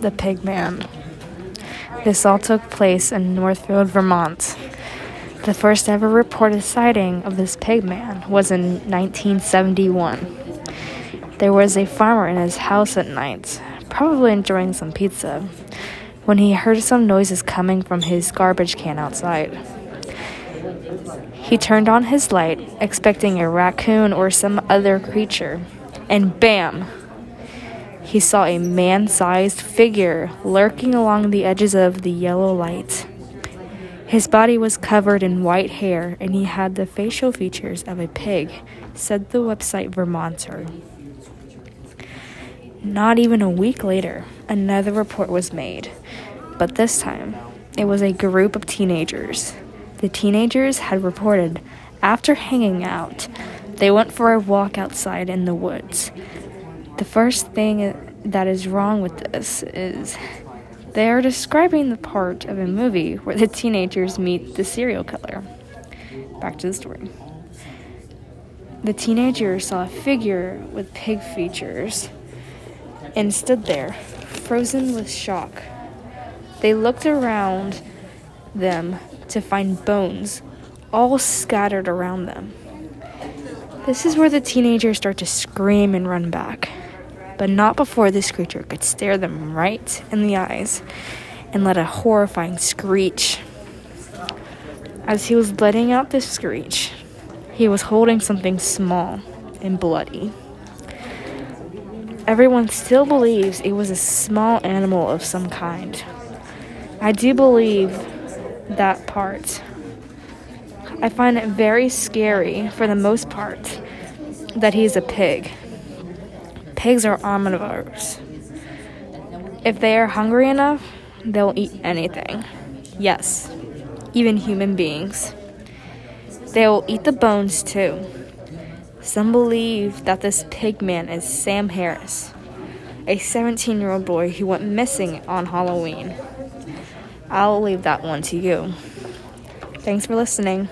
the Pig Man. This all took place in Northfield, Vermont. The first ever reported sighting of this pig man was in 1971. There was a farmer in his house at night, probably enjoying some pizza, when he heard some noises coming from his garbage can outside. He turned on his light, expecting a raccoon or some other creature, and bam! He saw a man sized figure lurking along the edges of the yellow light. His body was covered in white hair and he had the facial features of a pig, said the website Vermonter. Not even a week later, another report was made, but this time it was a group of teenagers. The teenagers had reported after hanging out, they went for a walk outside in the woods. The first thing that is wrong with this is they are describing the part of a movie where the teenagers meet the serial killer. Back to the story. The teenager saw a figure with pig features and stood there, frozen with shock. They looked around them to find bones all scattered around them. This is where the teenagers start to scream and run back but not before this creature could stare them right in the eyes and let a horrifying screech. As he was letting out this screech, he was holding something small and bloody. Everyone still believes it was a small animal of some kind. I do believe that part. I find it very scary, for the most part, that he's a pig Pigs are omnivores. If they are hungry enough, they'll eat anything. Yes, even human beings. They will eat the bones too. Some believe that this pig man is Sam Harris, a 17 year old boy who went missing on Halloween. I'll leave that one to you. Thanks for listening.